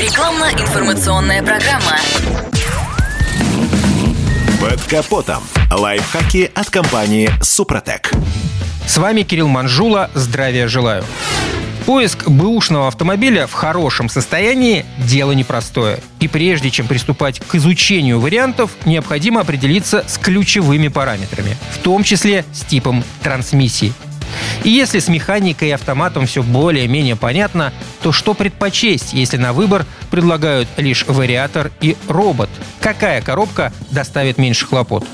Рекламно-информационная программа. Под капотом. Лайфхаки от компании «Супротек». С вами Кирилл Манжула. Здравия желаю. Поиск бэушного автомобиля в хорошем состоянии – дело непростое. И прежде чем приступать к изучению вариантов, необходимо определиться с ключевыми параметрами, в том числе с типом трансмиссии. И если с механикой и автоматом все более-менее понятно, то что предпочесть, если на выбор предлагают лишь вариатор и робот? Какая коробка доставит меньше хлопот?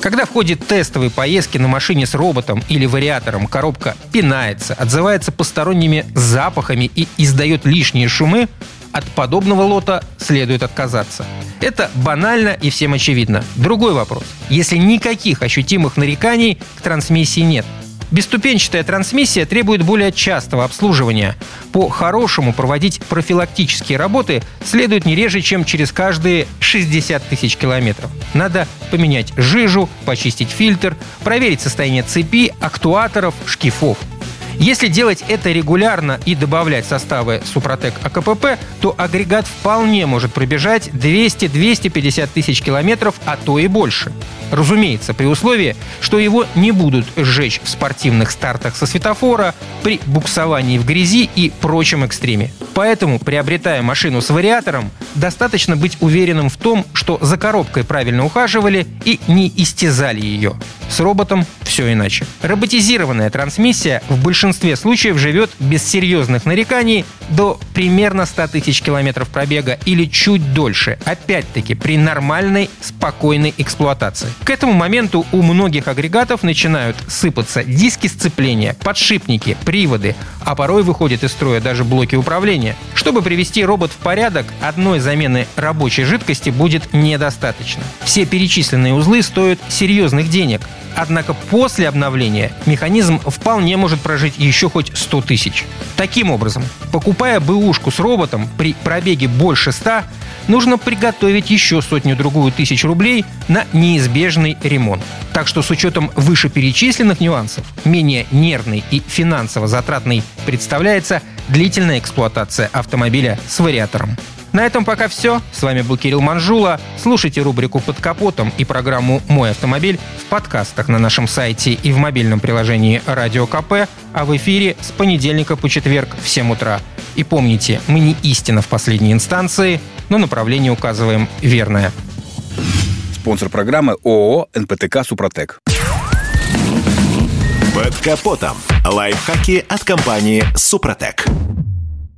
Когда в ходе тестовой поездки на машине с роботом или вариатором коробка пинается, отзывается посторонними запахами и издает лишние шумы, от подобного лота следует отказаться. Это банально и всем очевидно. Другой вопрос. Если никаких ощутимых нареканий к трансмиссии нет – Бесступенчатая трансмиссия требует более частого обслуживания. По-хорошему проводить профилактические работы следует не реже, чем через каждые 60 тысяч километров. Надо поменять жижу, почистить фильтр, проверить состояние цепи, актуаторов, шкифов. Если делать это регулярно и добавлять составы Супротек АКПП, то агрегат вполне может пробежать 200-250 тысяч километров, а то и больше. Разумеется, при условии, что его не будут сжечь в спортивных стартах со светофора, при буксовании в грязи и прочем экстреме. Поэтому, приобретая машину с вариатором, достаточно быть уверенным в том, что за коробкой правильно ухаживали и не истязали ее. С роботом все иначе. Роботизированная трансмиссия в большинстве случаев живет без серьезных нареканий до примерно 100 тысяч километров пробега или чуть дольше, опять-таки при нормальной, спокойной эксплуатации. К этому моменту у многих агрегатов начинают сыпаться диски сцепления, подшипники, приводы, а порой выходят из строя даже блоки управления. Чтобы привести робот в порядок, одной замены рабочей жидкости будет недостаточно. Все перечисленные узлы стоят серьезных денег, Однако после обновления механизм вполне может прожить еще хоть 100 тысяч. Таким образом, покупая бэушку с роботом при пробеге больше 100, нужно приготовить еще сотню-другую тысяч рублей на неизбежный ремонт. Так что с учетом вышеперечисленных нюансов, менее нервный и финансово затратный представляется длительная эксплуатация автомобиля с вариатором. На этом пока все. С вами был Кирилл Манжула. Слушайте рубрику «Под капотом» и программу «Мой автомобиль» в подкастах на нашем сайте и в мобильном приложении «Радио КП», а в эфире с понедельника по четверг в 7 утра. И помните, мы не истина в последней инстанции, но направление указываем верное. Спонсор программы ООО «НПТК Супротек». Под капотом. Лайфхаки от компании «Супротек».